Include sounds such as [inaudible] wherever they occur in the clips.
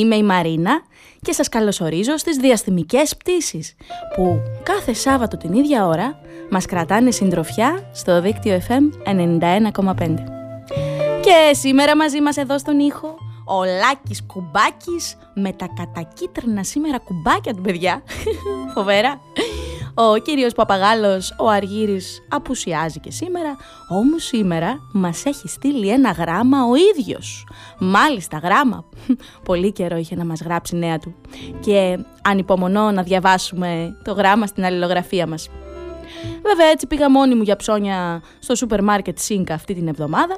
Είμαι η Μαρίνα και σας καλωσορίζω στις διαστημικές πτήσεις που κάθε Σάββατο την ίδια ώρα μας κρατάνε συντροφιά στο δίκτυο FM 91,5. Και σήμερα μαζί μας εδώ στον ήχο ο Λάκης Κουμπάκης με τα κατακίτρινα σήμερα κουμπάκια του παιδιά. [laughs] Φοβέρα. Ο κύριος Παπαγάλος, ο Αργύρης, απουσιάζει και σήμερα, όμως σήμερα μας έχει στείλει ένα γράμμα ο ίδιος. Μάλιστα γράμμα. [laughs] Πολύ καιρό είχε να μας γράψει νέα του. Και ανυπομονώ να διαβάσουμε το γράμμα στην αλληλογραφία μας. Βέβαια έτσι πήγα μόνη μου για ψώνια στο σούπερ μάρκετ Σίνκα αυτή την εβδομάδα.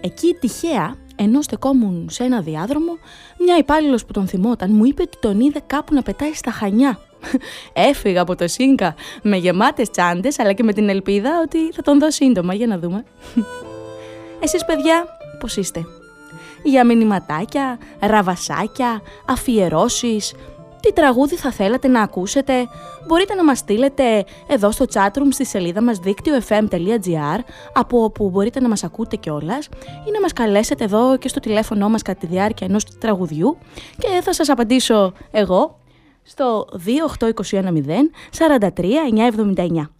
Εκεί τυχαία, ενώ στεκόμουν σε ένα διάδρομο, μια υπάλληλος που τον θυμόταν μου είπε ότι τον είδε κάπου να πετάει στα χανιά. Έφυγα από το Σίνκα με γεμάτες τσάντες αλλά και με την ελπίδα ότι θα τον δω σύντομα για να δούμε. Εσείς παιδιά πώς είστε; Για μηνυματάκια, ραβασάκια, αφιερώσεις, τι τραγούδι θα θέλατε να ακούσετε, μπορείτε να μας στείλετε εδώ στο chatroom στη σελίδα μας δίκτυο fm.gr από όπου μπορείτε να μας ακούτε κιόλας ή να μας καλέσετε εδώ και στο τηλέφωνο μας κατά τη διάρκεια ενός τραγουδιού και θα σας απαντήσω εγώ στο 28210 43 979.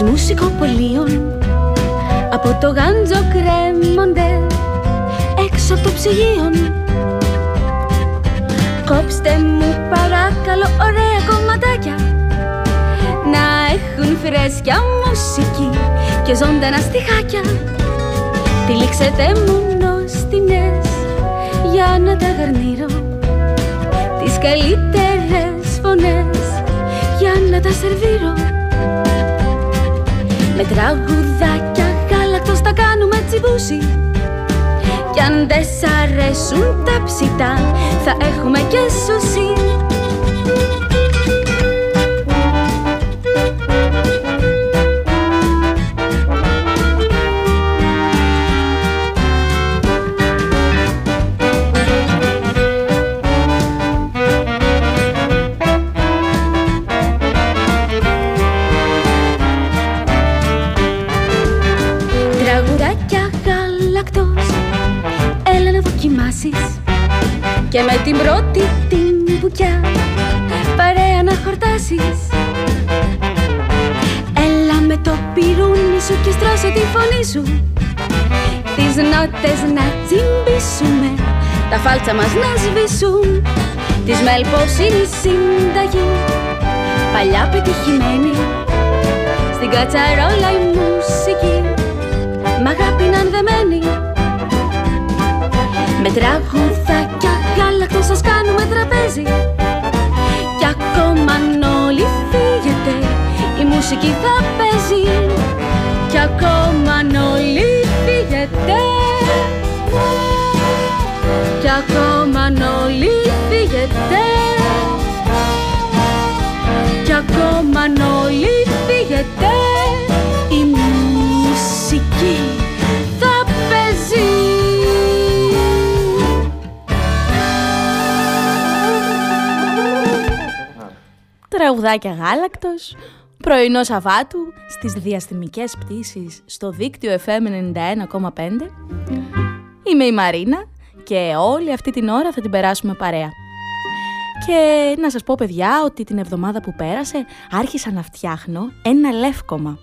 Εις μουσικοπολίων. Από το γάντζο κρέμονται έξω από το ψυγείο. Κόψτε μου παρακαλώ ωραία κομματάκια. Να έχουν φρέσκια μουσική και ζωντανά στιχάκια. Τυλίξετε μου νοστιμιές για να τα γαρνίρω. Τις καλύτερες φωνές για να τα σερβίρω Με τραγουδάκια γάλακτος τα κάνουμε τσιμπούσι. Κι αν δεν σ' αρέσουν τα ψητά θα έχουμε και σουσί την μπουκιά Παρέα να χορτάσεις. Έλα με το πυρούνι σου και στρώσε τη φωνή σου. Τις νότες να τσιμπήσουμε Τα φάλτσα μας να σβήσουν. Της μέλπος είναι η συνταγή Παλιά πετυχημένη. Στην κατσαρόλα η μουσική Μ' αγάπη να δεμένη Με τραγουδάκια γάλακτο σας κάνουμε τραπέζι. Κι ακόμα αν όλοι φύγετε Η μουσική θα παίζει. Κι ακόμα αν όλοι φύγετε. Κι ακόμα αν όλοι φύγετε. Κι ακόμα αν όλοι φύγετε Τραγουδάκια γάλακτος, πρωινό Σαββάτου στις διαστημικές πτήσεις στο δίκτυο FM 91,5 Είμαι η Μαρίνα και όλη αυτή την ώρα θα την περάσουμε παρέα. Και να σας πω παιδιά ότι την εβδομάδα που πέρασε άρχισα να φτιάχνω ένα λεύκομα.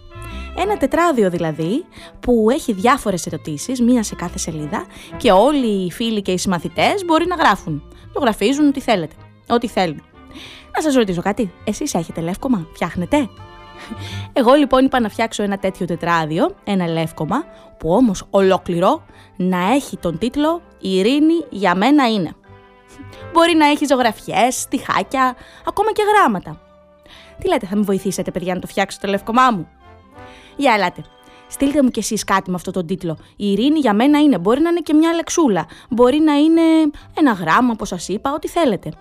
Ένα τετράδιο δηλαδή που έχει διάφορες ερωτήσεις, μία σε κάθε σελίδα και όλοι οι φίλοι και οι συμμαθητές μπορεί να γράφουν. Το γραφίζουν ό,τι θέλετε, ό,τι θέλουν. Να σας ρωτήσω κάτι, εσείς έχετε λεύκομα, φτιάχνετε; Εγώ λοιπόν είπα να φτιάξω ένα τέτοιο τετράδιο, ένα λεύκομα, που όμως ολόκληρο να έχει τον τίτλο «Η ειρήνη για μένα είναι». Μπορεί να έχει ζωγραφιές, στιχάκια, ακόμα και γράμματα. Τι λέτε, θα με βοηθήσετε παιδιά να το φτιάξω το λευκομά μου; Για ελάτε. Στείλτε μου κι εσείς κάτι με αυτό τον τίτλο. Η ειρήνη για μένα είναι. Μπορεί να είναι και μια λεξούλα. Μπορεί να είναι ένα γράμμα, όπως σας είπα, ό,τι θέλετε.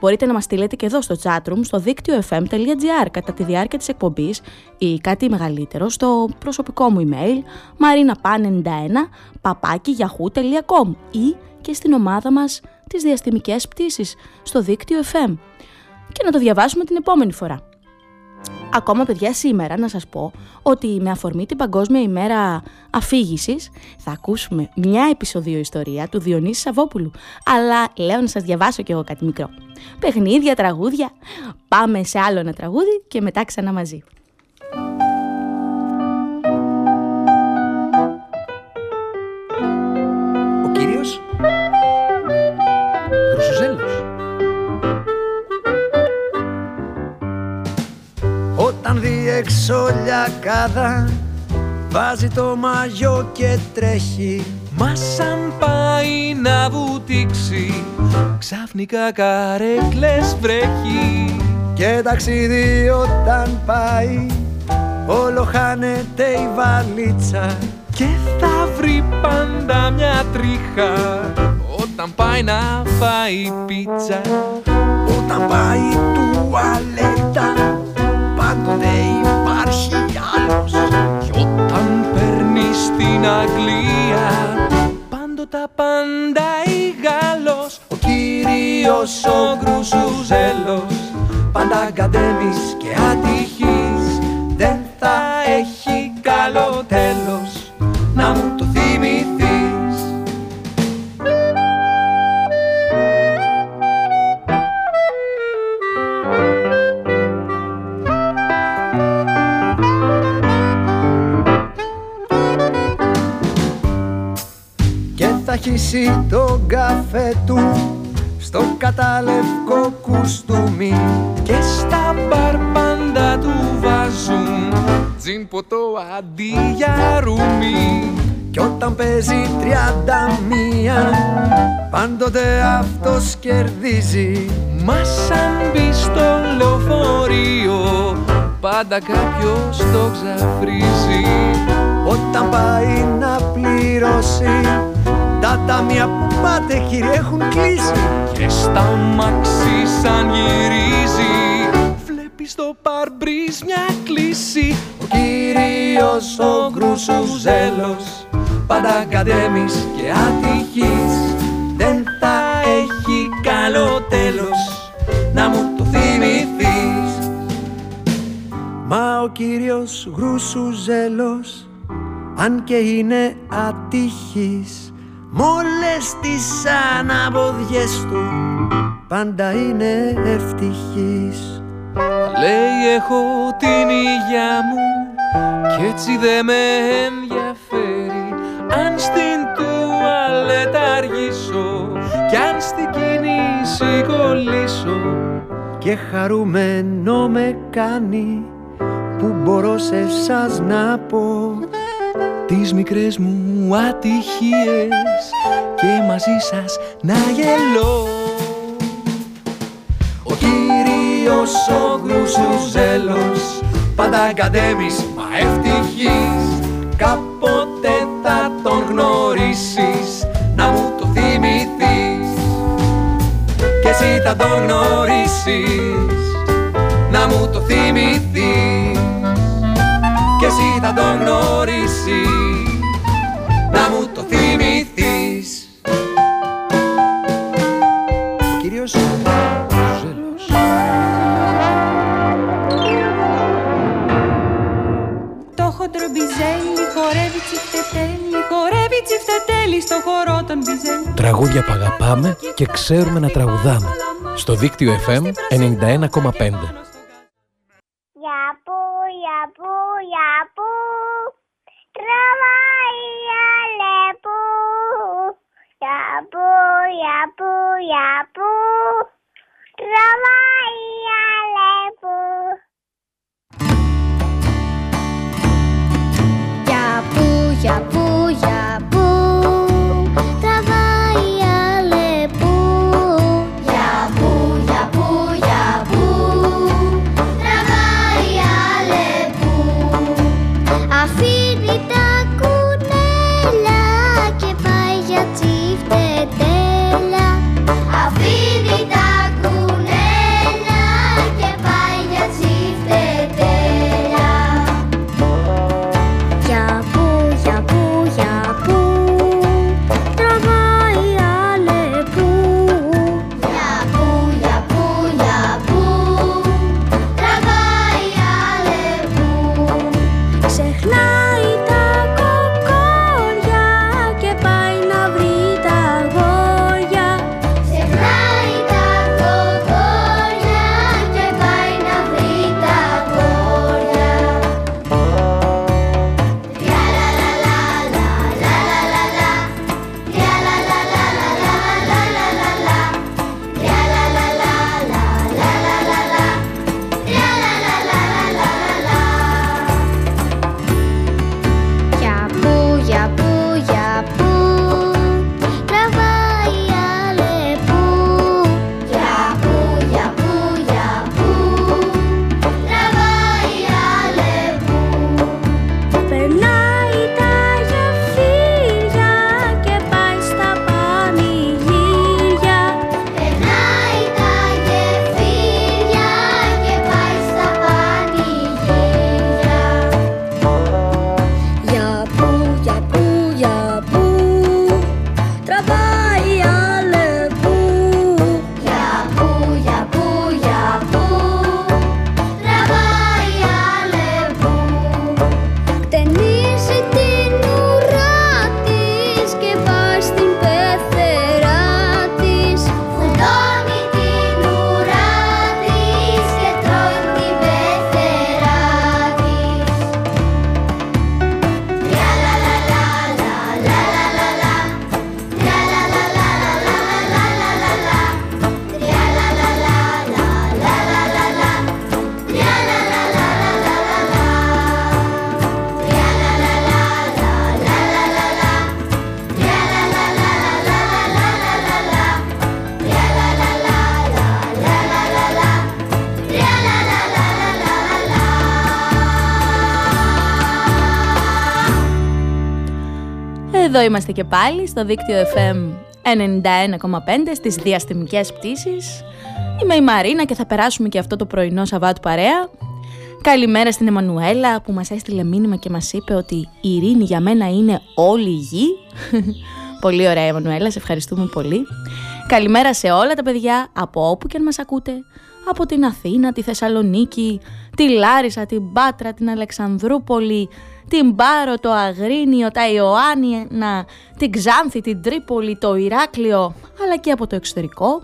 Μπορείτε να μας στείλετε και εδώ στο chatroom, στο δίκτυο fm.gr κατά τη διάρκεια της εκπομπής ή κάτι μεγαλύτερο στο προσωπικό μου email marinapan91 papakiyahoo.com ή και στην ομάδα μας τις διαστημικές πτήσεις στο δίκτυο FM και να το διαβάσουμε την επόμενη φορά. Ακόμα παιδιά σήμερα να σας πω ότι με αφορμή την Παγκόσμια ημέρα αφήγησης θα ακούσουμε μια επεισοδιο ιστορία του Διονύση Σαββόπουλου αλλά λέω να σας διαβάσω κι εγώ κάτι μικρό. Παιχνίδια, τραγούδια, πάμε σε άλλο ένα τραγούδι και μετά ξανά μαζί. Δει έξω λιακάδα Βάζει το μαγιό και τρέχει. Μα σαν πάει να βουτήξει Ξαφνικά καρέκλες βρέχει. Και ταξίδι όταν πάει Όλο χάνεται η βαλίτσα. Και θα βρει πάντα μια τρίχα Όταν πάει να φάει πίτσα. Όταν πάει τουαλέτα Αγγλία. Πάντοτα πάντα η Γάλλος Ο κύριος ο Γκρουσουζέλος Πάντα αγκαντέμις και ατυχής Δεν θα έχει καλό τέλος Και θα χύσει τον καφέ του Στο καταλευκό κουστούμι Και στα μπαρ πάντα του βάζουν Τζιν ποτό αντί για ρούμι. Κι όταν παίζει τριάντα μία Πάντοτε αυτός κερδίζει. Μα σαν μπει στο λεωφορείο Πάντα κάποιος το ξαφρίζει. Όταν πάει να πληρώσει Τα ταμεία που πάτε κύριε έχουν κλείσει. Και στα μάξι σαν γυρίζει Βλέπεις στο παρμπρίζ μια κλίση. Ο κύριος ο Γκρουσουζέλος Πάντα ακαδέμης και ατυχής. Δεν θα έχει καλό τέλος Να μου το θυμηθείς. Μα ο κύριος Γκρουσουζέλος Αν και είναι ατύχης Μ' όλες τις αναμποδιές του Πάντα είναι ευτυχής. Λέει έχω την υγειά μου Κι έτσι δε με ενδιαφέρει. Αν στην τουαλέτα αργήσω Κι αν στην κίνηση κολλήσω και χαρούμενο με κάνει που μπορώ σε εσάς να πω Τις μικρές μου ατυχίες Και μαζί σας να γελώ. Ο κύριος ο Γκρουσουζέλος πάντα αγκαντέμις μα Τραγούδια που αγαπάμε και ξέρουμε να τραγουδάμε. Στο δίκτυο FM 91,5. Είμαστε και πάλι στο δίκτυο FM 91,5 στις διαστημικές πτήσεις. Είμαι η Μαρίνα και θα περάσουμε και αυτό το πρωινό Σαββάτου παρέα. Καλημέρα στην Εμμανουέλα που μας έστειλε μήνυμα και μας είπε ότι η ειρήνη για μένα είναι όλη η γη. [laughs] πολύ ωραία Εμμανουέλα, σε ευχαριστούμε πολύ. Καλημέρα σε όλα τα παιδιά από όπου και αν μας ακούτε. Από την Αθήνα, τη Θεσσαλονίκη, τη Λάρισα, την Πάτρα, την Αλεξανδρούπολη, την Πάρο, το Αγρίνιο, τα Ιωάννινα, την Ξάνθη, την Τρίπολη, το Ηράκλειο, αλλά και από το εξωτερικό,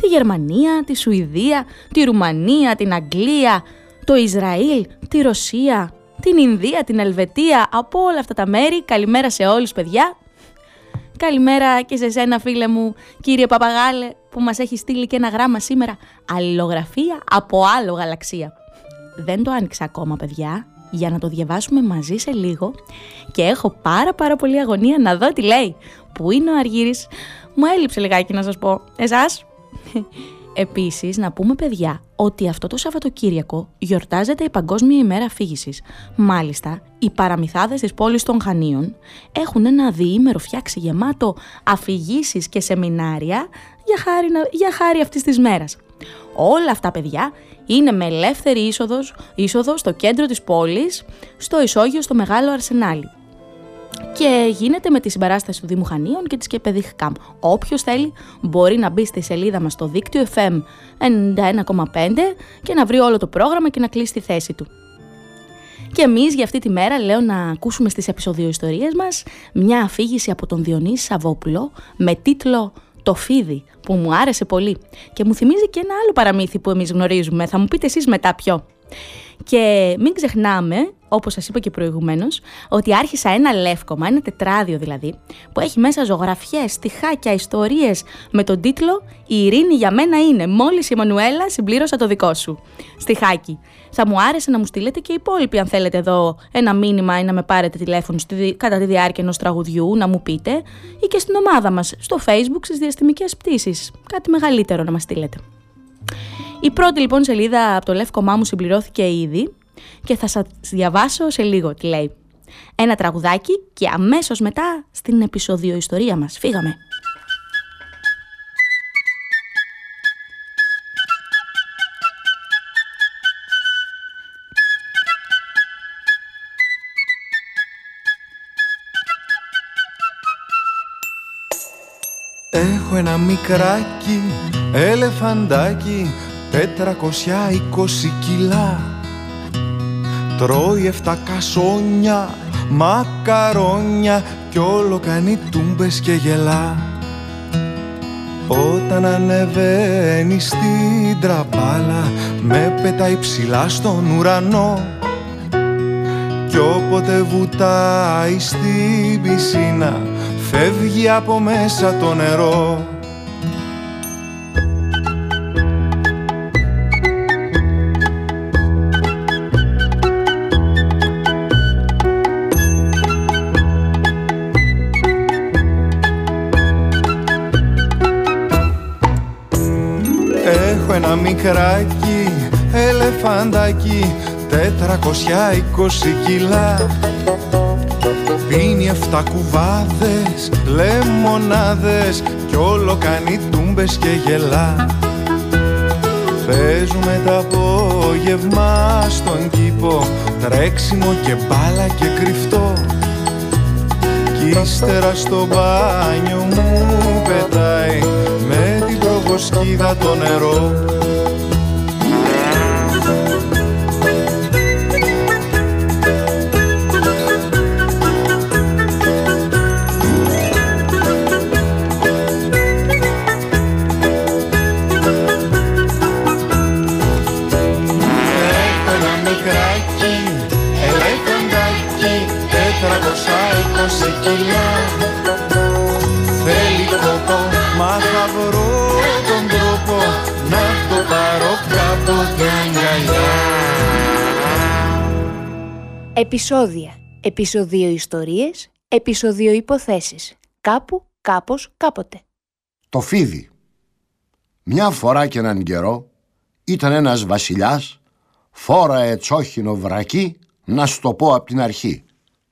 τη Γερμανία, τη Σουηδία, τη Ρουμανία, την Αγγλία, το Ισραήλ, τη Ρωσία, την Ινδία, την Ελβετία, από όλα αυτά τα μέρη. Καλημέρα σε όλους παιδιά. Καλημέρα και σε σένα φίλε μου, κύριε Παπαγάλε, που μας έχει στείλει και ένα γράμμα σήμερα. Αλληλογραφία από άλλο γαλαξία. Δεν το άνοιξα ακόμα παιδιά, για να το διαβάσουμε μαζί σε λίγο και έχω πάρα πάρα πολύ αγωνία να δω τι λέει. Πού είναι ο Αργύρης, μου έλειψε λιγάκι να σας πω. Εσάς; [laughs] Επίσης, να πούμε παιδιά ότι αυτό το Σαββατοκύριακο γιορτάζεται η Παγκόσμια ημέρα αφήγησης. Μάλιστα, οι παραμυθάδες της πόλης των Χανίων έχουν ένα διήμερο φτιάξει γεμάτο αφηγήσεις και σεμινάρια για χάρη, για χάρη αυτής της μέρας. Όλα αυτά, παιδιά, είναι με ελεύθερη είσοδος, είσοδο στο κέντρο της πόλης, στο ισόγειο στο Μεγάλο Αρσενάλι. Και γίνεται με τη συμπαράσταση του Δήμου Χανίων και της ΚΕΠΕΔΙΧ ΚΑΜ. Όποιος θέλει μπορεί να μπει στη σελίδα μας στο δίκτυο FM 91,5 και να βρει όλο το πρόγραμμα και να κλείσει τη θέση του. Και εμείς για αυτή τη μέρα λέω να ακούσουμε στις επεισοδιοϊστορίες μας μια αφήγηση από τον Διονύση Σαββόπουλο με τίτλο «Το φίδι» που μου άρεσε πολύ και μου θυμίζει και ένα άλλο παραμύθι που εμείς γνωρίζουμε. Θα μου πείτε εσείς μετά ποιο. Και μην ξεχνάμε, όπως σας είπα και προηγουμένως, ότι άρχισα ένα λεύκομα, ένα τετράδιο δηλαδή, που έχει μέσα ζωγραφιές, στιχάκια, ιστορίες με τον τίτλο «Η ειρήνη για μένα είναι, μόλις η Μανουέλα συμπλήρωσα το δικό σου». Στιχάκι. Θα μου άρεσε να μου στείλετε και οι υπόλοιποι αν θέλετε εδώ ένα μήνυμα ή να με πάρετε τηλέφωνο στη, κατά τη διάρκεια ενός τραγουδιού, να μου πείτε ή και στην ομάδα μας, στο facebook στις διαστημικές πτήσεις. Κάτι μεγαλύτερο να μας στείλετε. Η πρώτη λοιπόν σελίδα από το λεύκομά μου συμπληρώθηκε ήδη και θα σας διαβάσω σε λίγο τι λέει. Ένα τραγουδάκι και αμέσως μετά στην επεισόδιο ιστορία μας. Φύγαμε! Έχω ένα μικράκι ελεφαντάκι τετρακοσιά είκοσι κιλά. Τρώει εφτά κασόνια, μακαρόνια κι όλο κάνει τούμπες και γελά. Όταν ανεβαίνει στην τραπάλα με πετάει ψηλά στον ουρανό. Κι όποτε βουτάει στην πισίνα φεύγει από μέσα το νερό. Έχω ένα μικράκι ελεφαντάκι τετρακοσιά είκοσι κιλά Πίνει εφτά κουβάδες, λεμονάδες Κι όλο κάνει τούμπες και γελά. Παίζουμε τα απόγευμα στον κήπο Τρέξιμο και μπάλα και κρυφτό. Κι ύστερα στο μπάνιο μου πετάει Με την προβοσκίδα το νερό τετρακοσιά είκοσι κιλά. Θέλει κόπο, μα θα βρω τον τρόπο να το πάρω κάποτε αγκαλιά. Επισόδια. Επισοδίο ιστορίες. Επισοδίο υποθέσεις. Κάπου, κάπως, κάποτε. Το φίδι. Μια φορά και έναν καιρό ήταν ένας βασιλιάς, φόραε τσόχινο βρακί, να σου το πω απ' την αρχή.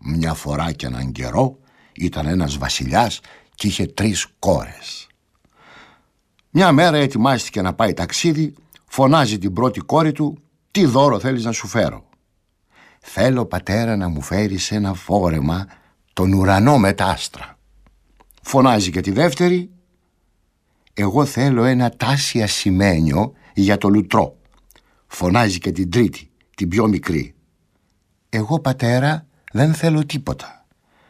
Μια φορά και έναν καιρό ήταν ένας βασιλιάς και είχε τρεις κόρες. Μια μέρα ετοιμάστηκε να πάει ταξίδι, φωνάζει την πρώτη κόρη του «Τι δώρο θέλεις να σου φέρω» «Θέλω πατέρα να μου φέρεις ένα φόρεμα τον ουρανό με τα άστρα». Φωνάζει και τη δεύτερη «Εγώ θέλω ένα τάσι ασημένιο για το λουτρό». Φωνάζει και την τρίτη, την πιο μικρή. «Εγώ πατέρα δεν θέλω τίποτα».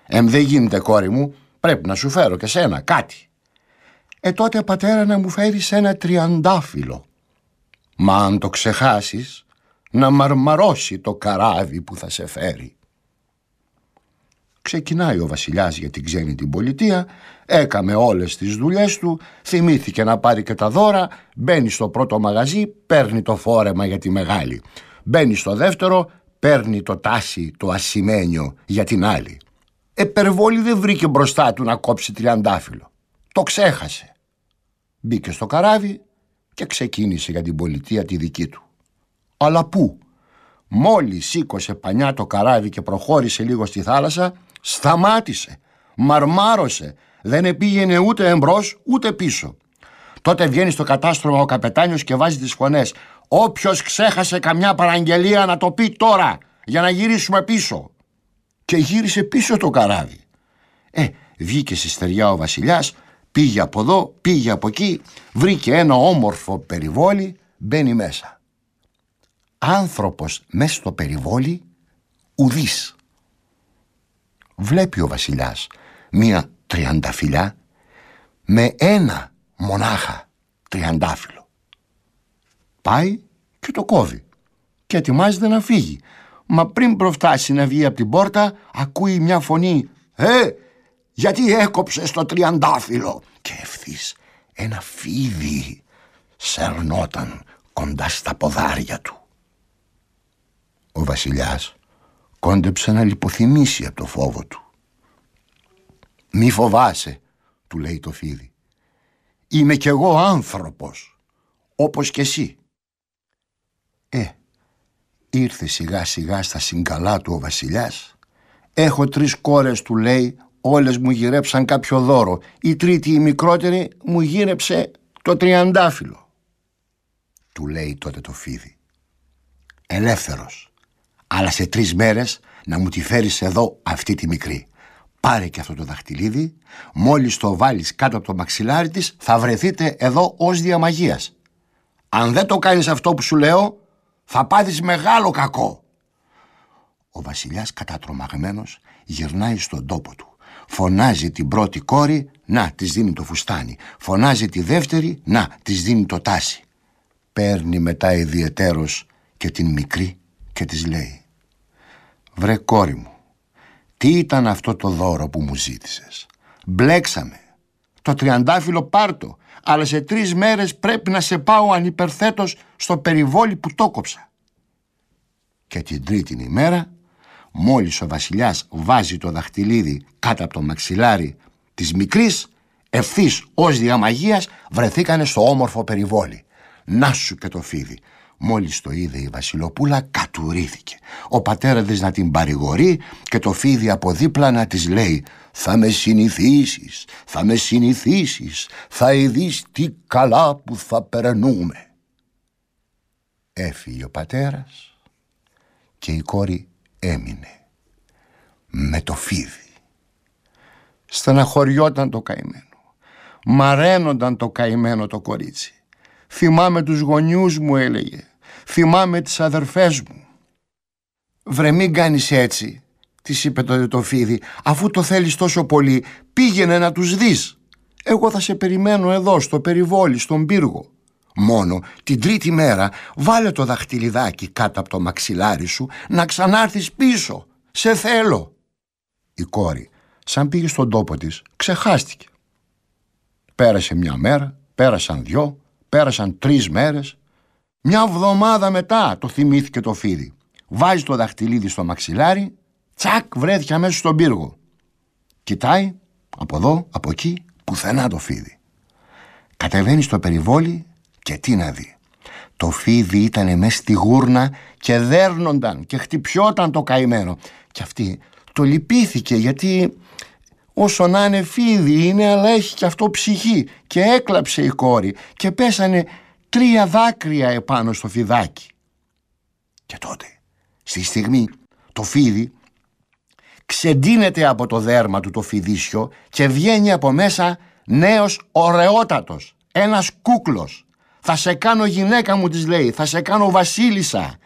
«Εμ δεν γίνεται κόρη μου, πρέπει να σου φέρω και σένα κάτι». «Ε τότε πατέρα να μου φέρεις ένα τριαντάφυλλο». «Μα αν το ξεχάσεις, να μαρμαρώσει το καράβι που θα σε φέρει». Ξεκινάει ο βασιλιάς για την ξένη την πολιτεία, έκαμε όλες τις δουλειές του, θυμήθηκε να πάρει και τα δώρα, μπαίνει στο πρώτο μαγαζί, παίρνει το φόρεμα για τη μεγάλη. Μπαίνει στο δεύτερο, παίρνει το τάσι, το ασημένιο για την άλλη. Επερβόλη δεν βρήκε μπροστά του να κόψει τριαντάφυλλο. Το ξέχασε. Μπήκε στο καράβι και ξεκίνησε για την πολιτεία τη δική του. Αλλά πού; Μόλις σήκωσε πανιά το καράβι και προχώρησε λίγο στη θάλασσα, σταμάτησε, μαρμάρωσε, δεν επήγαινε ούτε εμπρός ούτε πίσω. Τότε βγαίνει στο κατάστρωμα ο καπετάνιος και βάζει τις φωνές «Όποιος ξέχασε καμιά παραγγελία να το πει τώρα για να γυρίσουμε πίσω». Και γύρισε πίσω το καράβι. Ε, βγήκε στη στεριά ο βασιλιάς, πήγε από εδώ, πήγε από εκεί, βρήκε ένα όμορφο περιβόλι, μπαίνει μέσα. Άνθρωπος μέσα στο περιβόλι ουδής. Βλέπει ο βασιλιάς μία τριανταφυλιά με ένα μονάχα τριαντάφυλλο. Πάει και το κόβει και ετοιμάζεται να φύγει. Μα πριν προφτάσει να βγει από την πόρτα ακούει μια φωνή «Ε, γιατί έκοψες το τριαντάφυλλο» και ευθύς ένα φίδι σερνόταν κοντά στα ποδάρια του. Ο βασιλιάς κόντεψε να λιποθυμήσει από το φόβο του. «Μη φοβάσαι», του λέει το φίδι. «Είμαι κι εγώ άνθρωπος, όπως κι εσύ». Ε, ήρθε σιγά σιγά στα συγκαλά του ο βασιλιάς. «Έχω τρεις κόρες», του λέει, «όλες μου γυρέψαν κάποιο δώρο. Η τρίτη, η μικρότερη, μου γύρεψε το τριαντάφυλλο». Του λέει τότε το φίδι. «Ελεύθερος, αλλά σε τρεις μέρες να μου τη φέρεις εδώ αυτή τη μικρή. Πάρε και αυτό το δαχτυλίδι, μόλις το βάλεις κάτω από το μαξιλάρι της θα βρεθείτε εδώ ως διαμαγείας. Αν δεν το κάνεις αυτό που σου λέω, θα πάθεις μεγάλο κακό. Ο βασιλιάς κατατρομαγμένος γυρνάει στον τόπο του. Φωνάζει την πρώτη κόρη, να, της δίνει το φουστάνι. Φωνάζει τη δεύτερη, να, της δίνει το τάσι. Παίρνει μετά ιδιαιτέρως και την μικρή και της λέει «Βρε κόρη μου, τι ήταν αυτό το δώρο που μου ζήτησες; Μπλέξαμε. Το τριαντάφυλλο πάρτο, αλλά σε τρεις μέρες πρέπει να σε πάω ανυπερθέτως στο περιβόλι που το κόψα. Και την τρίτη ημέρα, μόλις ο βασιλιάς βάζει το δαχτυλίδι κάτω από το μαξιλάρι της μικρής, ευθύς ως διαμαγείας βρεθήκανε στο όμορφο περιβόλι. Να σου και το φίδι, Μόλις το είδε η Βασιλοπούλα κατουρίθηκε. Ο πατέρας της να την παρηγορεί και το φίδι από δίπλα να της λέει «Θα με συνηθίσεις, θα με συνηθίσεις, θα ειδείς τι καλά που θα περνούμε». Έφυγε ο πατέρας και η κόρη έμεινε με το φίδι. Στεναχωριόταν το καημένο. Μαραίνονταν το καημένο το κορίτσι. Θυμάμαι τους γονιούς μου έλεγε. Θυμάμαι τις αδερφές μου. Βρε μην κάνεις έτσι, της είπε το, το φίδι. Αφού το θέλεις τόσο πολύ, πήγαινε να τους δεις. Εγώ θα σε περιμένω εδώ, στο περιβόλι, στον πύργο. Μόνο την τρίτη μέρα βάλε το δαχτυλιδάκι κάτω από το μαξιλάρι σου να ξανάρθεις πίσω. Σε θέλω. Η κόρη, σαν πήγε στον τόπο της, ξεχάστηκε. Πέρασε μια μέρα, πέρασαν δυο, πέρασαν τρεις μέρες. Μια βδομάδα μετά το θυμήθηκε το φίδι. Βάζει το δαχτυλίδι στο μαξιλάρι, τσακ βρέθηκε αμέσως στον πύργο. Κοιτάει από εδώ, από εκεί, πουθενά το φίδι. Κατεβαίνει στο περιβόλι και τι να δει. Το φίδι ήταν μέσα στη γούρνα και δέρνονταν και χτυπιόταν το καημένο. Και αυτή το λυπήθηκε γιατί όσο να είναι φίδι είναι αλλά έχει και αυτό ψυχή και έκλαψε η κόρη και πέσανε τρία δάκρυα επάνω στο φιδάκι. Και τότε, στη στιγμή, το φίδι ξεντίνεται από το δέρμα του το φιδίσιο και βγαίνει από μέσα νέος ωραιότατος, ένας κούκλος. «Θα σε κάνω γυναίκα μου» της λέει, «θα σε κάνω βασίλισσα».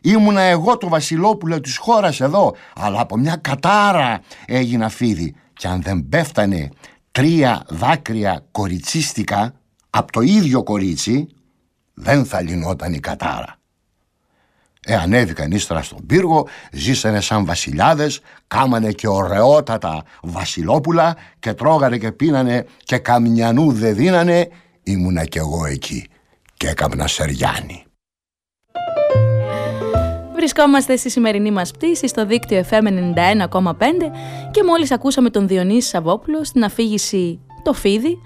Ήμουνα εγώ το βασιλόπουλο της χώρας εδώ, αλλά από μια κατάρα έγινα φίδι. Και αν δεν πέφτανε τρία δάκρυα κοριτσίστικα από το ίδιο κορίτσι, δεν θα λυνόταν η κατάρα. Ε, ανέβηκαν ύστερα στον πύργο, ζήσανε σαν βασιλιάδες, κάμανε και ωραιότατα βασιλόπουλα και τρώγανε και πίνανε και καμιανού δεν δίνανε, ήμουνα κι εγώ εκεί και έκαμνα σεριάνι. Βρισκόμαστε στη σημερινή μας πτήση στο δίκτυο FM 91,5 και μόλις ακούσαμε τον Διονύσης Σαββόπουλο στην αφήγηση «Το Φίδι»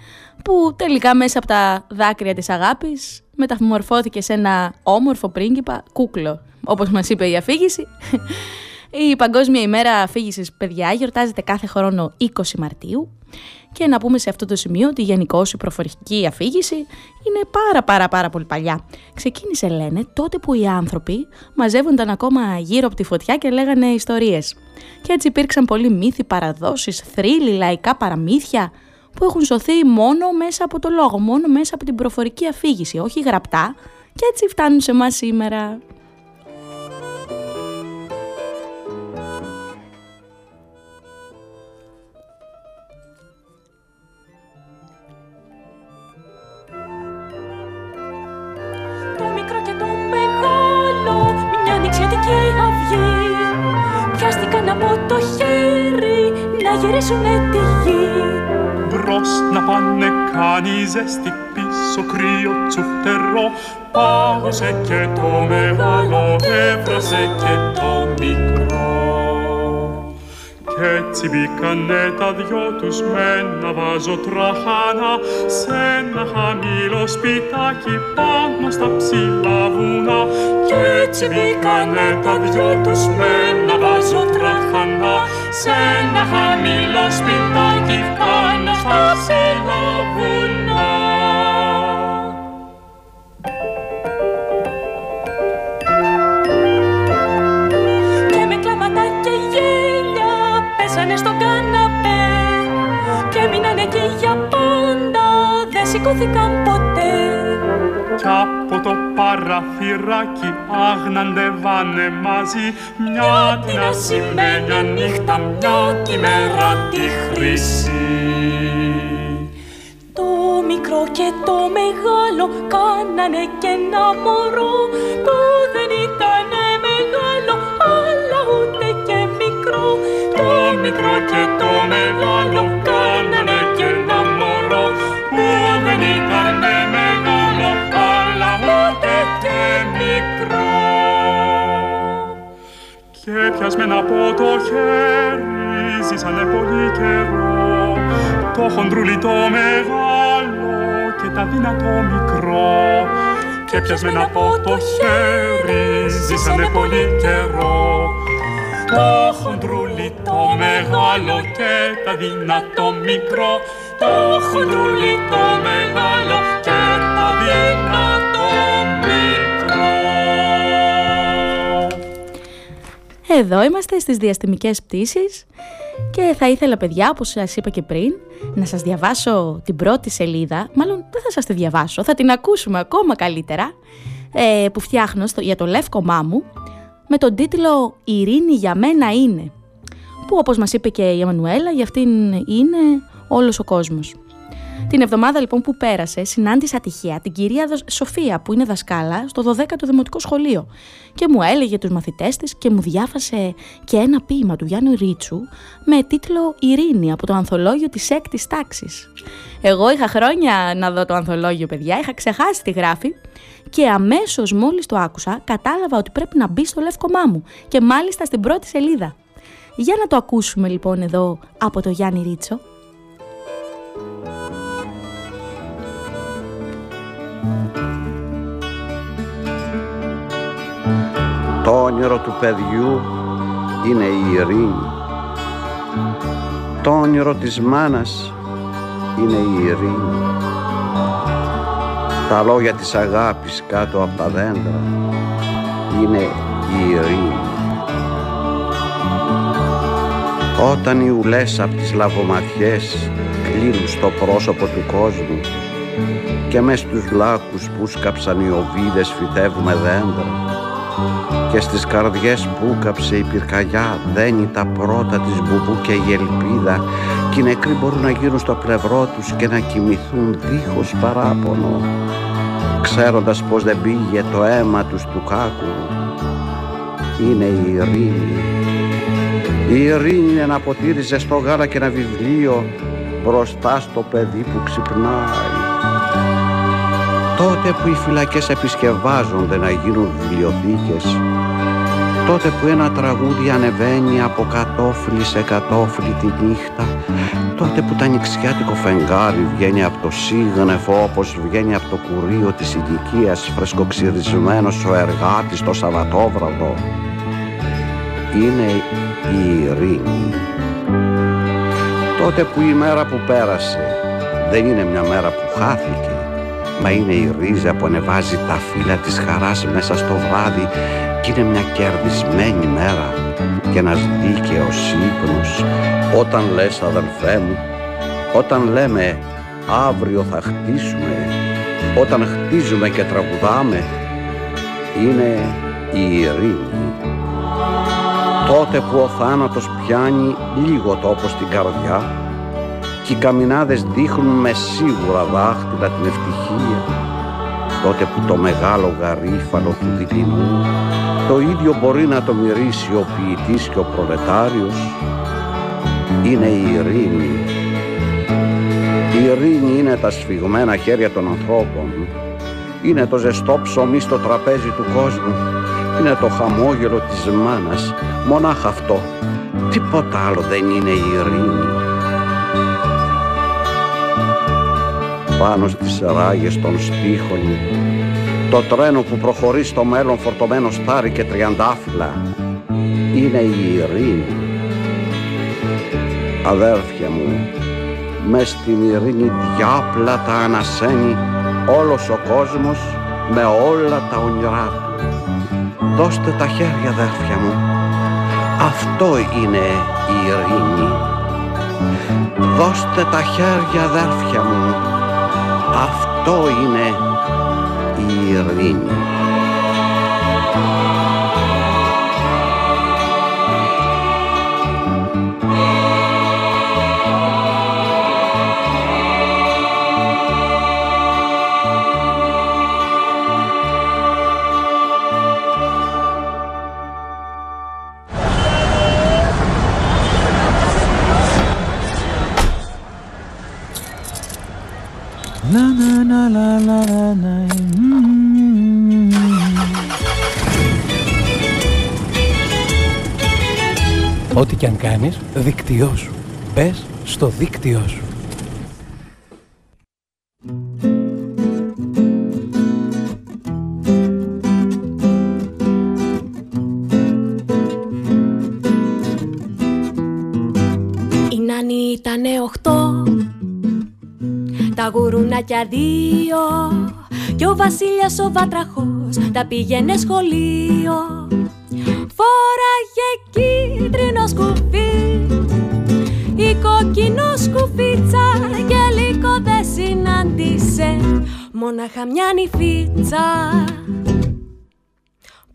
που τελικά μέσα από τα δάκρυα της αγάπης μεταμορφώθηκε σε ένα όμορφο πρίγκιπα κούκλο, όπως μας είπε η αφήγηση. Η Παγκόσμια ημέρα αφήγησης παιδιά γιορτάζεται κάθε χρόνο 20 Μαρτίου και να πούμε σε αυτό το σημείο ότι γενικώ η προφορική αφήγηση είναι πάρα πάρα πάρα πολύ παλιά. Ξεκίνησε λένε τότε που οι άνθρωποι μαζεύονταν ακόμα γύρω από τη φωτιά και λέγανε ιστορίες. Και έτσι υπήρξαν πολλοί μύθοι, παραδόσεις, θρύλοι, λαϊκά παραμύθια, που έχουν σωθεί μόνο μέσα από το λόγο, μόνο μέσα από την προφορική αφήγηση, όχι γραπτά, και έτσι φτάνουν σε εμάς σήμερα. Το μικρό και το μεγάλο μια νικησιατική αυγή Πιάστηκαν από το χέρι να γυρίσουνε τη να πάνε κάνει ζέστη πίσω κρύο τσουφτερό Πάγωσε και το μεγάλο, έβρασε και το μικρό κι έτσι μπήκανε τα δυο τους με ένα βάζο τραχάνα σε ένα χαμηλό σπιτάκι πάνω στα ψηλά βουνά. Κι έτσι μπήκανε τα δυο τους με ένα βάζο τραχάνα σε ένα χαμηλό σπιτάκι πάνω στα ψηλά βουνά. Σηκώθηκαν ποτέ. Κι από το παραθυράκι άγναντευάνε μαζί. Μια την ασημένια νύχτα, μια τη μέρα τη χρυσή Το μικρό και το μεγάλο κάνανε και ένα μωρό Που δεν ήταν μεγάλο αλλά ούτε και μικρό. Το μικρό και το μεγάλο και πιασμένα από το χέρι ζήσανε πολύ καιρό. Το χοντρούλι το μεγάλο και τα δυνατό μικρό. Και πιασμένα από το χέρι ζήσανε πολύ καιρό. Το χοντρούλι το μεγάλο και τα δυνατό μικρό. Το χοντρούλι το μεγάλο και το δυνατό Εδώ είμαστε στις διαστημικές πτήσεις και θα ήθελα παιδιά, όπως σας είπα και πριν, να σας διαβάσω την πρώτη σελίδα, μάλλον δεν θα σας τη διαβάσω, θα την ακούσουμε ακόμα καλύτερα, ε, που φτιάχνω στο, για το λεύκομά μου, με τον τίτλο «Ειρήνη για μένα είναι», που όπως μας είπε και η Εμμανουέλα, για αυτήν είναι όλος ο κόσμος. Την εβδομάδα λοιπόν που πέρασε, συνάντησα τυχαία την κυρία Σοφία, που είναι δασκάλα στο 12ο Δημοτικό Σχολείο, και μου έλεγε τους μαθητές της και μου διάφασε και ένα ποίημα του Γιάννη Ρίτσου με τίτλο «Ειρήνη» από το ανθολόγιο της έκτης τάξης. Εγώ είχα χρόνια να δω το ανθολόγιο, παιδιά, είχα ξεχάσει τη γράφη και αμέσως μόλις το άκουσα κατάλαβα ότι πρέπει να μπει στο λεύκομά μου και μάλιστα στην πρώτη σελίδα. Για να το ακούσουμε λοιπόν εδώ από το Γιάννη Ρίτσο. Το όνειρο του παιδιού είναι η ειρήνη. Το όνειρο της μάνας είναι η ειρήνη. Τα λόγια της αγάπης κάτω από τα δέντρα είναι η ειρήνη. Όταν οι ουλές από τις λαβοματιές κλείνουν στο πρόσωπο του κόσμου και μες στους λάκους που σκαψαν οι οβίδες φυτεύουμε δέντρα και στις καρδιές που κάψε η πυρκαγιά δένει τα πρώτα της μπουμπού και η ελπίδα και οι νεκροί μπορούν να γίνουν στο πλευρό τους και να κοιμηθούν δίχως παράπονο ξέροντας πως δεν πήγε το αίμα τους του κάκου. Είναι η ειρήνη. Η ειρήνη είναι να ποτήριζε στο γάλα και ένα βιβλίο μπροστά στο παιδί που ξυπνάει τότε που οι φυλακές επισκευάζονται να γίνουν βιβλιοθήκες τότε που ένα τραγούδι ανεβαίνει από κατόφλι σε κατόφλι τη νύχτα τότε που το νηξιάτικο φεγγάρι βγαίνει από το σύγνεφο όπως βγαίνει από το κουρίο της ηλικίας φρεσκοξυρισμένος ο εργάτης το Σαββατόβραδο είναι η ειρήνη. Τότε που η μέρα που πέρασε δεν είναι μια μέρα που χάθηκε Μα είναι η ρίζα που ανεβάζει τα φύλλα της χαράς μέσα στο βράδυ και είναι μια κερδισμένη μέρα και ένας δίκαιος ύπνος. Όταν λες αδελφέ μου όταν λέμε αύριο θα χτίσουμε όταν χτίζουμε και τραγουδάμε είναι η ειρήνη. Τότε που ο θάνατος πιάνει λίγο τόπο στην καρδιά και οι καμινάδες δείχνουν με σίγουρα δάχτυλα την ευτυχία τότε που το μεγάλο γαρίφαλο του δειλινού το ίδιο μπορεί να το μυρίσει ο ποιητής και ο προλετάριος είναι η ειρήνη. Η ειρήνη είναι τα σφιγμένα χέρια των ανθρώπων. Είναι το ζεστό ψωμί στο τραπέζι του κόσμου. Είναι το χαμόγελο της μάνας. Μονάχα αυτό. Τίποτα άλλο δεν είναι η ειρήνη. Πάνω στις ράγες των στίχων το τρένο που προχωρεί στο μέλλον φορτωμένο στάρι και τριαντάφυλλα είναι η ειρήνη. Αδέρφια μου, μες στην ειρήνη διάπλατα ανασένει όλος ο κόσμος με όλα τα όνειρά του. Δώστε τα χέρια αδέρφια μου, αυτό είναι η ειρήνη. Δώστε τα χέρια αδέρφια μου, αυτό είναι η ειρήνη. Κάνεις, δίκτυό σου. Μπες στο δίκτυό σου. Η Νάνη ήτανε οχτώ Τα γουρουνάκια δύο Κι ο Βασίλιας ο Βάτραχος Τα πήγαινε σχολείο Μόναχα μια νυφίτσα.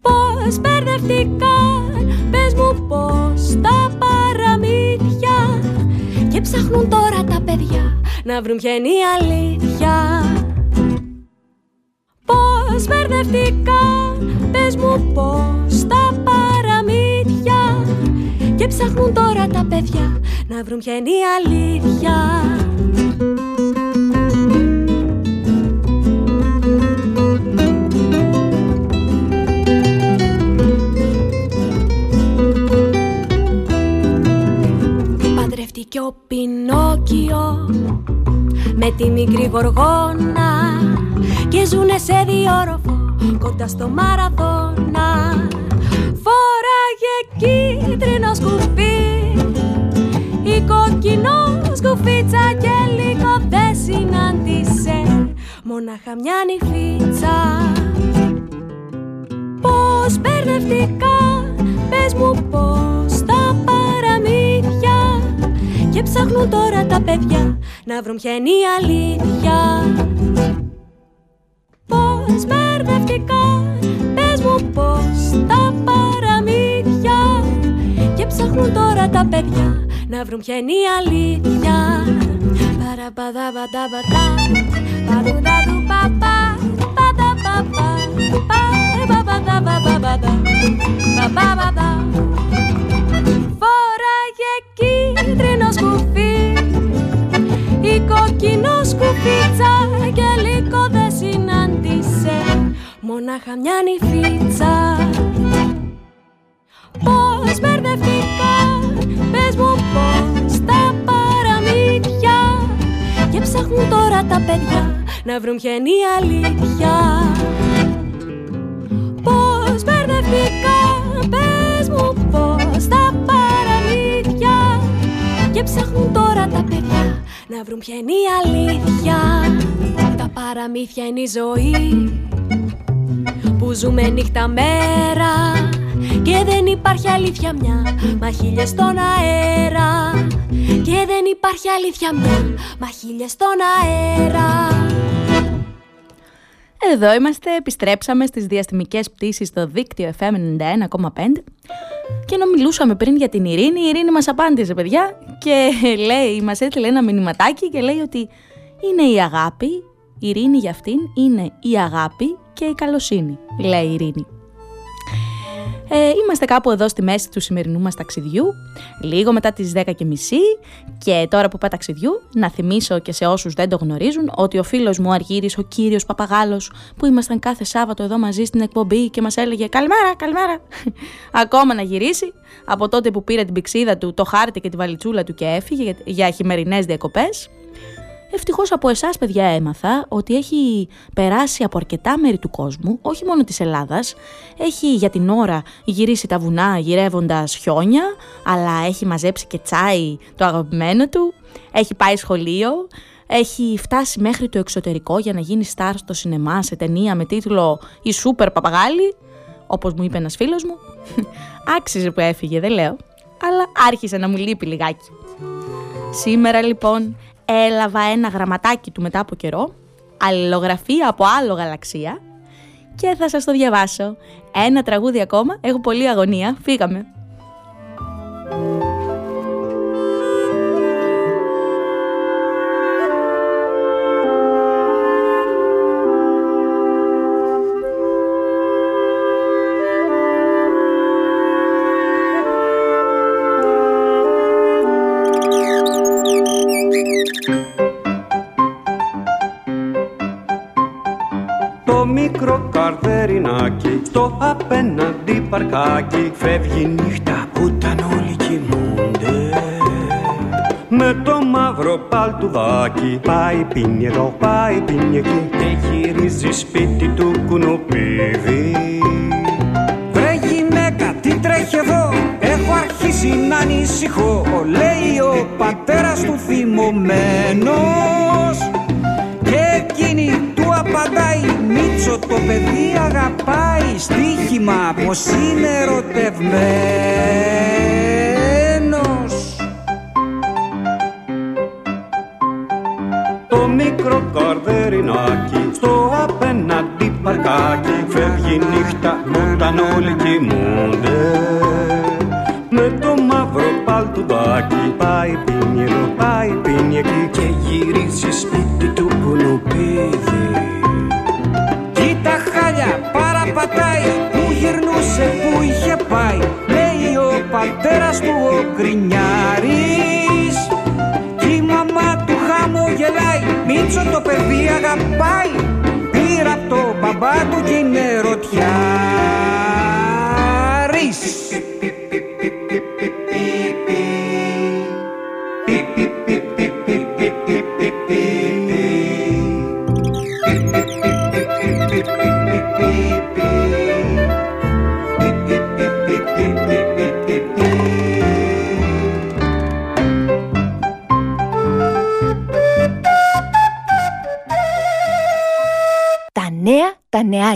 Πώς μπερδευτήκαν Πες μου πώς τα παραμύθια. Και ψάχνουν τώρα τα παιδιά Να βρουν ποια είναι η αλήθεια. Πώς μπερδευτήκαν Πες μου πώς τα παραμύθια. Και ψάχνουν τώρα τα παιδιά Να βρουν ποια είναι η αλήθεια Παντρεύτηκε ο Πινόκιο με τη μικρή γοργόνα και ζουνε σε διόροφο κοντά στο Μαραδόνα. Φόραγε κίτρινο σκουφί η κόκκινο σκουφίτσα και λίγο δεν συνάντησε μονάχα μια νυφίτσα. Πώς μπερδευτικά, πες μου πώς τα παραμύθια και ψάχνουν τώρα τα παιδιά να βρουν ποια είναι η αλήθεια. Πώς μπερδευτικά, πες μου πώς τα παραμύθια. Και ψάχνουν τώρα τα παιδιά να βρουν ποια είναι η αλήθεια. Παραπαδά πατά πατά, παδούδα του παπά Πατά παπά, παπαδά παπά πατά Παπά πατά Φοράγε εκεί κόκκινο σκουφίτσα και λίγο δεν συνάντησε. Μονάχα μια νυφίτσα. Πώς μπερδευτικά, πες μου πώς τα παραμύθια. Και ψάχνουν τώρα τα παιδιά να βρουν ποια είναι η αλήθεια. Πώς μπερδευτικά, πες μου πώς τα παραμύθια. Και ψάχνουν τώρα τα παιδιά να βρουν ποια είναι η αλήθεια. Τα παραμύθια είναι η ζωή. Που ζούμε νύχτα μέρα. Και δεν υπάρχει αλήθεια μια, μα χίλιες στον αέρα. Και δεν υπάρχει αλήθεια μια, μα χίλιες στον αέρα Εδώ είμαστε, επιστρέψαμε στις διαστημικές πτήσεις στο δίκτυο FM 91,5 και ενώ μιλούσαμε πριν για την Ειρήνη, η Ειρήνη μας απάντησε παιδιά και λέει, μας έστειλε ένα μηνυματάκι και λέει ότι είναι η αγάπη, η Ειρήνη για αυτήν είναι η αγάπη και η καλοσύνη, λέει η Ειρήνη. Ε, είμαστε κάπου εδώ στη μέση του σημερινού μας ταξιδιού, λίγο μετά τις 10 και μισή. Και τώρα που πάω ταξιδιού να θυμίσω και σε όσους δεν το γνωρίζουν ότι ο φίλος μου Αργύρης, ο κύριος Παπαγάλος που ήμασταν κάθε Σάββατο εδώ μαζί στην εκπομπή και μας έλεγε «Καλημέρα, καλημέρα» [laughs] ακόμα να γυρίσει. Από τότε που πήρε την πηξίδα του, το χάρτη και τη βαλιτσούλα του και έφυγε για χειμερινές διακοπές Ευτυχώς από εσάς παιδιά έμαθα ότι έχει περάσει από αρκετά μέρη του κόσμου, όχι μόνο της Ελλάδας, έχει για την ώρα γυρίσει τα βουνά γυρεύοντας χιόνια, αλλά έχει μαζέψει και τσάι το αγαπημένο του, έχει πάει σχολείο, έχει φτάσει μέχρι το εξωτερικό για να γίνει star στο σινεμά σε ταινία με τίτλο «Η Σούπερ Παπαγάλη», όπως μου είπε ένας φίλος μου. [laughs] Άξιζε που έφυγε, δεν λέω, αλλά άρχισε να μου λείπει λιγάκι. Σήμερα λοιπόν έλαβα ένα γραμματάκι του μετά από καιρό, αλληλογραφία από άλλο γαλαξία και θα σας το διαβάσω. Ένα τραγούδι ακόμα, έχω πολύ αγωνία, φύγαμε. Απέναντι παρκάκι φεύγει νύχτα που ήταν όλοι κοιμούνται. Με το μαύρο παλτουδάκι πάει πίνει εδώ, πάει πίνει εκεί. Και γυρίζει σπίτι του κουνουπίδι. Βρε γυναίκα, τι τρέχει εδώ, έχω αρχίσει να ανησυχώ. Λέει ο πατέρας του θυμωμένος Μίτσο το παιδί αγαπάει στοίχημα πως είναι ερωτευμένος. Το μικρό καρδερινάκι στο απέναντι παρκάκι φεύγει νύχτα όταν όλοι κοιμούνται. Με το μαύρο παλτουδάκι πάει πίνει εδώ, πάει πίνει εκεί και γυρίζει σπίτι γυρνούσε που είχε πάει Λέει ο πατέρας του ο Κρινιάρης Κι η μαμά του χαμογελάει Μίτσο το παιδί αγαπάει. Πήρα από το μπαμπά του κι είναι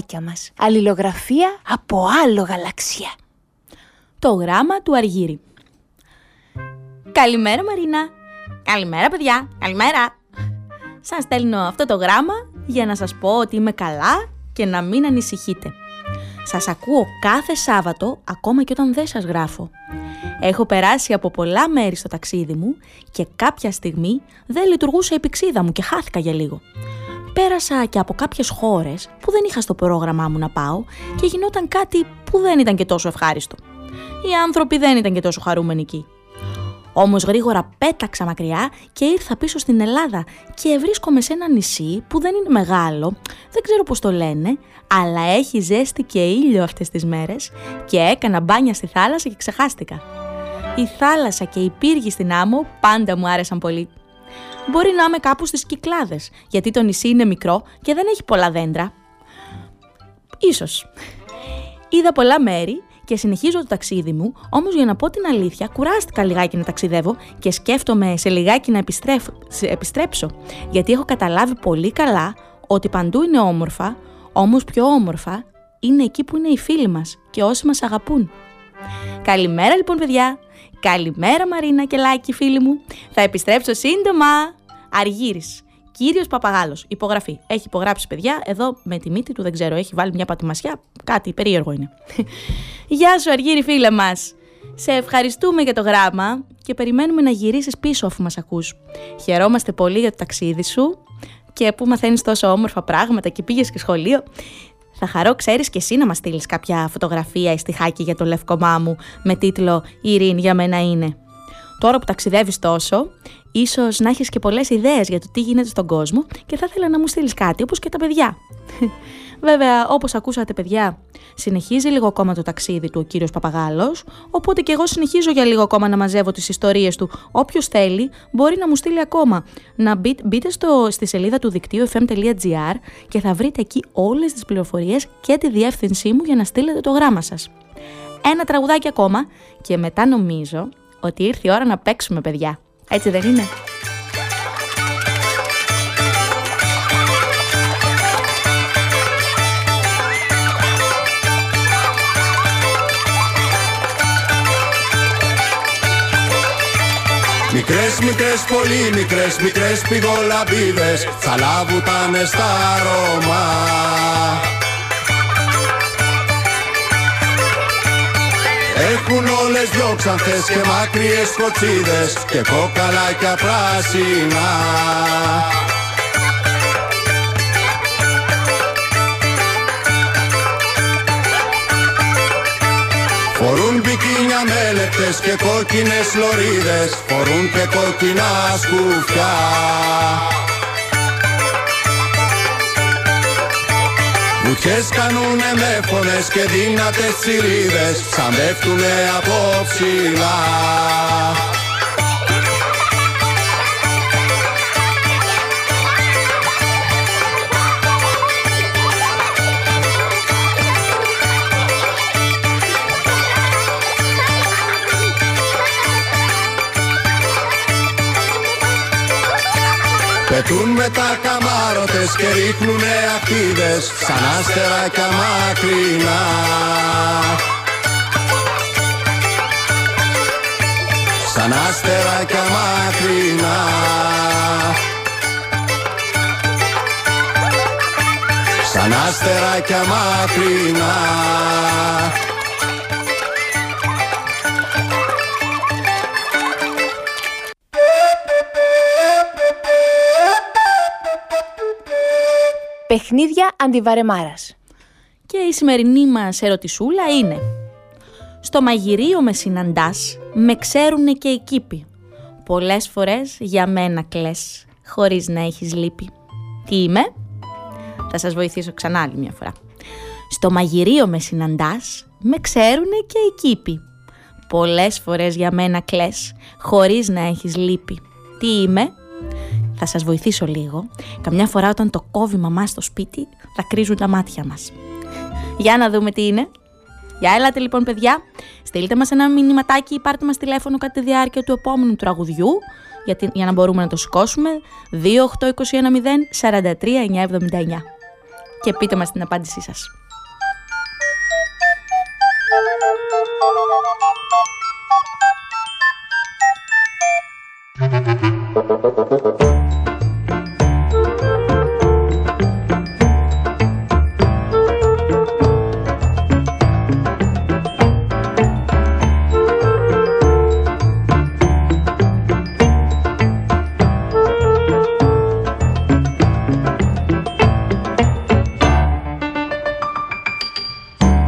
τα νεάκια μας. Αλληλογραφία από άλλο γαλαξία. Το γράμμα του Αργύρι. Καλημέρα Μαρίνα. Καλημέρα παιδιά. Καλημέρα. Σας στέλνω αυτό το γράμμα για να σας πω ότι είμαι καλά και να μην ανησυχείτε. Σας ακούω κάθε Σάββατο ακόμα και όταν δεν σας γράφω. Έχω περάσει από πολλά μέρη στο ταξίδι μου και κάποια στιγμή δεν λειτουργούσε η πηξίδα μου και χάθηκα για λίγο πέρασα και από κάποιες χώρες που δεν είχα στο πρόγραμμά μου να πάω και γινόταν κάτι που δεν ήταν και τόσο ευχάριστο. Οι άνθρωποι δεν ήταν και τόσο χαρούμενοι εκεί. Όμως γρήγορα πέταξα μακριά και ήρθα πίσω στην Ελλάδα και βρίσκομαι σε ένα νησί που δεν είναι μεγάλο, δεν ξέρω πώς το λένε, αλλά έχει ζέστη και ήλιο αυτές τις μέρες και έκανα μπάνια στη θάλασσα και ξεχάστηκα. Η θάλασσα και οι πύργοι στην άμμο πάντα μου άρεσαν πολύ. Μπορεί να είμαι κάπου στις Κυκλάδες, γιατί το νησί είναι μικρό και δεν έχει πολλά δέντρα. Ίσως. Είδα πολλά μέρη και συνεχίζω το ταξίδι μου, όμως για να πω την αλήθεια κουράστηκα λιγάκι να ταξιδεύω και σκέφτομαι σε λιγάκι να επιστρέψω, γιατί έχω καταλάβει πολύ καλά ότι παντού είναι όμορφα, όμως πιο όμορφα είναι εκεί που είναι οι φίλοι μας και όσοι μας αγαπούν. Καλημέρα λοιπόν παιδιά! Καλημέρα Μαρίνα και Λάκη φίλοι μου. Θα επιστρέψω σύντομα. Αργύρης. Κύριος Παπαγάλος. Υπογραφή. Έχει υπογράψει παιδιά. Εδώ με τη μύτη του δεν ξέρω. Έχει βάλει μια πατημασιά. Κάτι περίεργο είναι. [laughs] Γεια σου, Αργύρη, φίλε μας. Σε ευχαριστούμε για το γράμμα και περιμένουμε να γυρίσεις πίσω αφού μας ακούς. Χαιρόμαστε πολύ για το ταξίδι σου και που μαθαίνεις τόσο όμορφα πράγματα και πήγες και σχολείο. Θα χαρώ, ξέρεις και εσύ να μας στείλεις κάποια φωτογραφία ή στιχάκι για το λευκομά μου με τίτλο «Η ειρήνη για μένα είναι». Τώρα που ταξιδεύεις τόσο, ίσως να έχεις και πολλές ιδέες για το τι γίνεται στον κόσμο και θα ήθελα να μου στείλεις κάτι, όπως και τα παιδιά. Βέβαια, όπως ακούσατε παιδιά, συνεχίζει λίγο ακόμα το ταξίδι του ο κύριος Παπαγάλος, οπότε και εγώ συνεχίζω για λίγο ακόμα να μαζεύω τις ιστορίες του. Όποιος θέλει μπορεί να μου στείλει ακόμα. Να μπείτε στο, στη σελίδα του δικτύου fm.gr και θα βρείτε εκεί όλες τις πληροφορίες και τη διεύθυνσή μου για να στείλετε το γράμμα σας. Ένα τραγουδάκι ακόμα και μετά νομίζω ότι ήρθε η ώρα να παίξουμε παιδιά. Έτσι δεν είναι; Μικρές, μικρές, πολύ μικρές, μικρές πηγολαμπίδες θα λάβουτανε στα Ρώμα. Έχουν όλες δυο ξανθές και μακριές κοτσίδες και κόκαλάκια πράσινα. Φορούν μπικίνια με λεπτές και κόκκινες λωρίδες. Φορούν και κόκκινα σκουφιά. Βουτιές κάνουνε με φωνές και δύνατες τσιρίδες Σαν πέφτουνε από ψηλά Πετούν με τα καμάρωτες και ρίχνουνε ακτίδες σαν αστεράκια μακρινά. Σαν αστεράκια μακρινά. Σαν αστεράκια μακρινά. Παιχνίδια αντιβαρεμάρας. Και η σημερινή μας ερωτησούλα είναι «Στο μαγειρίο με συναντάς, με ξέρουνε και οι κήποι. Πολλές φορές για μένα κλαις, χωρίς να έχεις λύπη. Τι είμαι; Θα σας βοηθήσω ξανά άλλη μια φορά. Στο μαγειρίο με συναντάς, με ξέρουνε και οι κήποι. Πολλές φορές για μένα κλαις, χωρίς να έχεις λύπη. Τι είμαι; Θα σας βοηθήσω λίγο. Καμιά φορά όταν το κόβει μαμά στο σπίτι, θα κρίζουν τα μάτια μας. Για να δούμε τι είναι. Για έλατε λοιπόν παιδιά, στείλτε μας ένα μηνυματάκι ή πάρτε μας τηλέφωνο κατά τη διάρκεια του επόμενου τραγουδιού για, για να μπορούμε να το σηκώσουμε 28210 43 και πείτε μας την απάντησή σας. Thank you.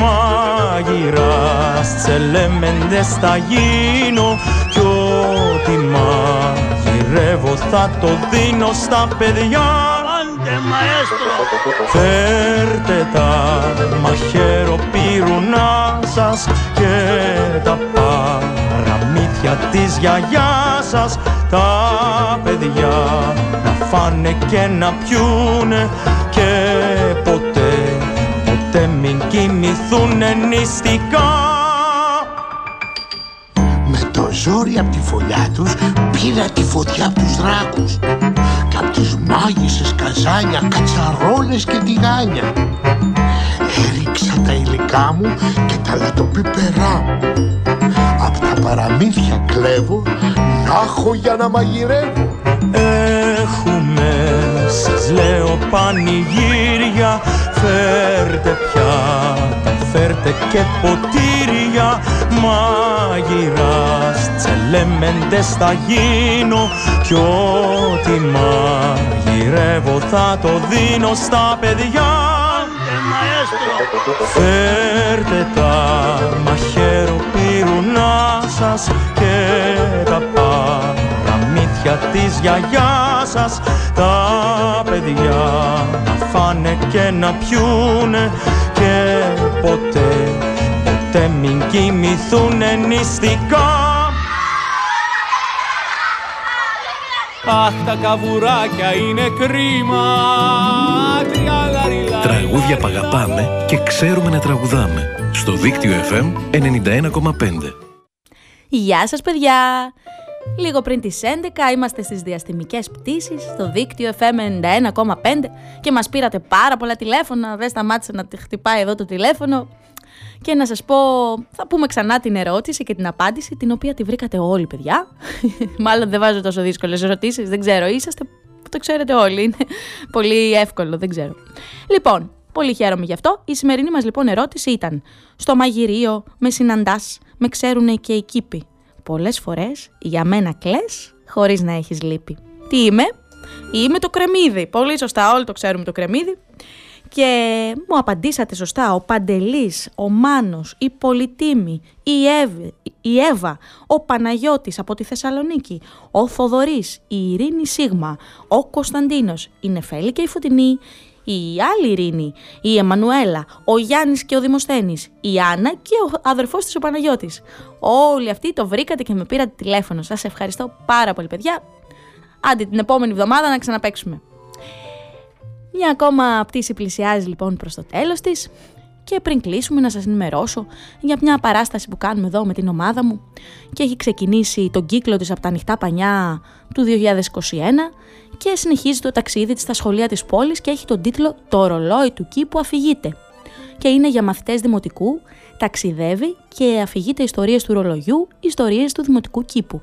Μάγειρας τσελέμεντες θα γίνω Κι ό,τι μαγειρεύω θα το δίνω στα παιδιά. Φέρτε τα μαχαίρο πυρουνά σας Και τα παραμύθια της γιαγιάς σας. Τα παιδιά να φάνε και να πιούνε ποτέ μην κοιμηθούνε νηστικά. Με το ζόρι απ' τη φωλιά τους πήρα τη φωτιά απ' τους δράκους. Και απ' τις μάγισσες καζάνια, κατσαρόλες και τηγάνια. Έριξα τα υλικά μου και τα λατοπίπερά μου. Απ' τα παραμύθια κλέβω Να έχω για να μαγειρεύω Έχουμε, σας λέω πανηγύρια Φέρτε πιάτα, φέρτε και ποτήρια. Μαγειράς, τσελέμεντες θα γίνω Κι ό,τι μαγειρεύω θα το δίνω στα παιδιά. Φέρτε τα μαχαίρο πυρουνά σας και τα παραμύθια της γιαγιάς σας τα παιδιά να φάνε και να πιούνε και ποτέ, ποτέ μην κοιμηθούνε νηστικά Αχ, τα καβουράκια είναι κρίμα. Τριαλαριλα. Τραγούδια που αγαπάμε και ξέρουμε να τραγουδάμε. Στο δίκτυο FM 91,5. Γεια σας παιδιά! Λίγο πριν τις 11 είμαστε στις διαστημικές πτήσεις στο δίκτυο FM 91,5 και μας πήρατε πάρα πολλά τηλέφωνα, δεν σταμάτησε να χτυπάει εδώ το τηλέφωνο. Και να σας πω, θα πούμε ξανά την ερώτηση και την απάντηση την οποία τη βρήκατε όλοι παιδιά. [laughs] Μάλλον δεν βάζω τόσο δύσκολες ερωτήσεις, δεν ξέρω, είσαστε το ξέρετε όλοι, είναι πολύ εύκολο, δεν ξέρω. Λοιπόν, πολύ χαίρομαι γι' αυτό. Η σημερινή μας λοιπόν ερώτηση ήταν στο μαγειρίο με συναντάς, με ξέρουν και οι κήποι πολλές φορές για μένα κλαις χωρίς να έχεις λύπη. Τι είμαι; Είμαι το κρεμμύδι. Πολύ σωστά, όλοι το ξέρουμε το κρεμμύδι. Και μου απαντήσατε σωστά ο Παντελής, ο Μάνος, η Πολυτίμη, η, Εύη, η Εύα, ο Παναγιώτης από τη Θεσσαλονίκη, ο Θοδωρής, η Ειρήνη Σίγμα, ο Κωνσταντίνος, η Νεφέλη και η Φωτεινή, η άλλη Ειρήνη, η Εμμανουέλα, ο Γιάννης και ο Δημοσθένης, η Άννα και ο αδερφός της ο Παναγιώτης. Όλοι αυτοί το βρήκατε και με πήρατε τηλέφωνο. Σας ευχαριστώ πάρα πολύ παιδιά. Άντε την επόμενη εβδομάδα να ξαναπέξουμε. Μια ακόμα πτήση πλησιάζει λοιπόν προς το τέλος της και πριν κλείσουμε να σας ενημερώσω για μια παράσταση που κάνουμε εδώ με την ομάδα μου και έχει ξεκινήσει τον κύκλο της από τα ανοιχτά πανιά του 2021 και συνεχίζει το ταξίδι της στα σχολεία της πόλης και έχει τον τίτλο «Το ρολόι του κήπου αφηγείται» και είναι για μαθητές δημοτικού, ταξιδεύει και αφηγείται ιστορίες του ρολογιού, ιστορίες του δημοτικού κήπου.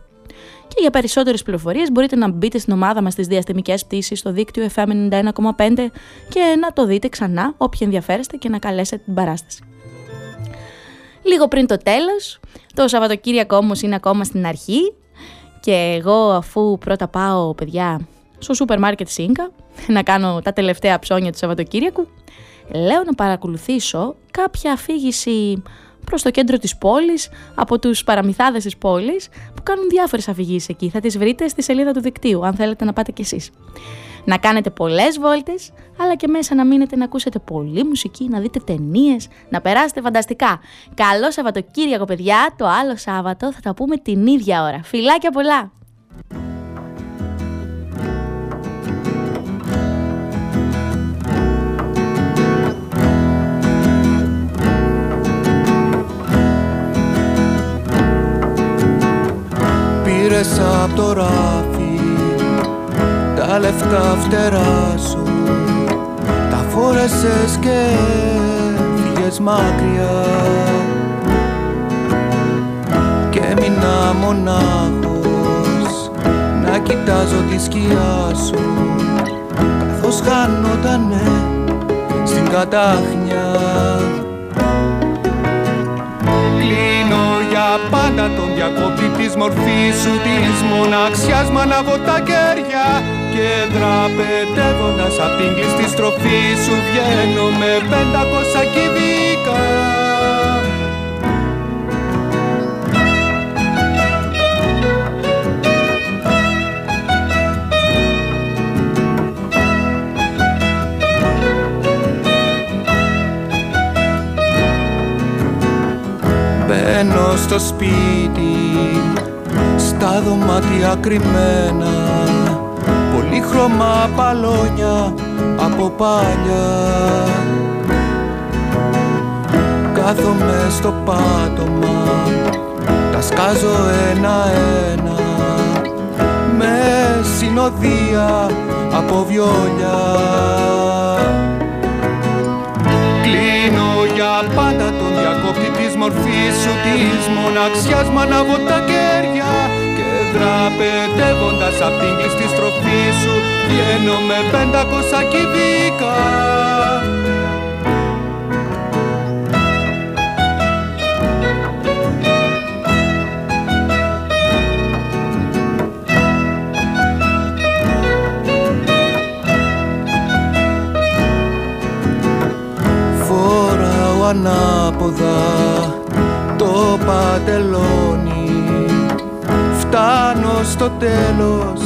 Και για περισσότερες πληροφορίες μπορείτε να μπείτε στην ομάδα μας στις διαστημικές πτήσεις στο δίκτυο FM 91,5 και να το δείτε ξανά όποιοι ενδιαφέρεστε και να καλέσετε την παράσταση. Λίγο πριν το τέλος, το Σαββατοκύριακο όμως είναι ακόμα στην αρχή και εγώ αφού πρώτα πάω παιδιά στο σούπερ μάρκετ Σίνκα να κάνω τα τελευταία ψώνια του Σαββατοκύριακου, λέω να παρακολουθήσω κάποια αφήγηση προς το κέντρο της πόλης από τους παραμυθάδες της πόλης που κάνουν διάφορες αφηγήσεις εκεί. Θα τις βρείτε στη σελίδα του δικτύου αν θέλετε να πάτε κι εσείς. Να κάνετε πολλές βόλτες, αλλά και μέσα να μείνετε να ακούσετε πολλή μουσική, να δείτε ταινίες, να περάσετε φανταστικά. Καλό Σαββατοκύριακο παιδιά, το άλλο Σάββατο θα τα πούμε την ίδια ώρα. Φιλάκια πολλά! Απ' το ράφι. Τα λεφτά φτερά σου Τα φόρεσες και φύγες μακριά. Και έμεινα μονάχος να κοιτάζω τη σκιά σου Καθώς χάνοτανε στην κατάχνια. Κλείνω για πάντα τον διακόπτη της μορφής σου Της μοναξιάς μ' ανάβω τα κέρια Και δραπετεύοντας απ' την κλειστή στροφή σου Βγαίνω με πεντακόσια κυβικά Μπαίνω στο σπίτι Στα δωμάτια κρυμμένα. Πολύχρωμα παλόνια από παλιά. Κάθομαι στο πάτωμα Τα σκάζω ένα-ένα. Με συνοδεία από βιόλια Κλείνω για πάντα τον διακόπτη της μορφής σου Της μοναξιάς μ' ανάβω τα κέρια Και δραπετεύοντας απ' την κλειστή στροφή σου Βγαίνω με πεντακόσια κυβικά ανάποδα το παντελόνι. Φτάνω στο τέλος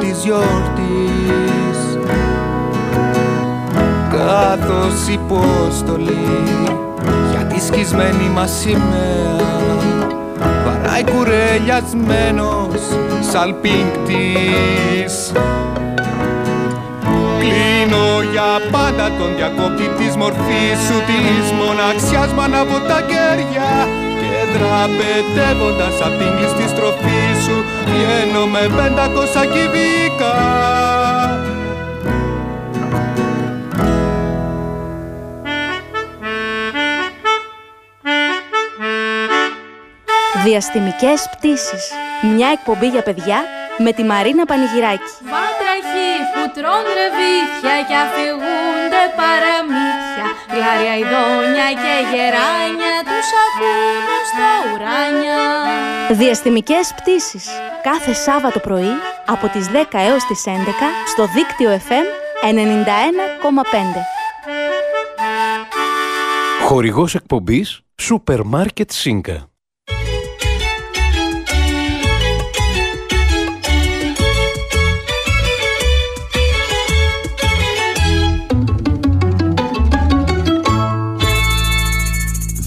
της γιορτής. Καθώς υπόστολη για τη σκισμένη μας σημαία. Βαράει κουρελιασμένος σαλπίνκτης Κλείνω για πάντα τον διακόπτη της μορφής σου Της μοναξιάς μ' ανάβω τα κέρια Και δραπετεύοντας απ' την κλειστή στροφή σου Βγαίνω με πεντακόσια κυβικά Διαστημικές πτήσεις. Μια εκπομπή για παιδιά με τη Μαρίνα Πανηγυράκη. Βάτραχοι που τρών ρεβίθια και αφηγούνται παραμύθια Γλάρια ειδόνια και γεράνια τους ακούν στα ουράνια Διαστημικές πτήσεις. Κάθε Σάββατο πρωί από τις 10 έως τις 11 στο δίκτυο FM 91,5. Χορηγός εκπομπής Σούπερ Μάρκετ Σίνκα.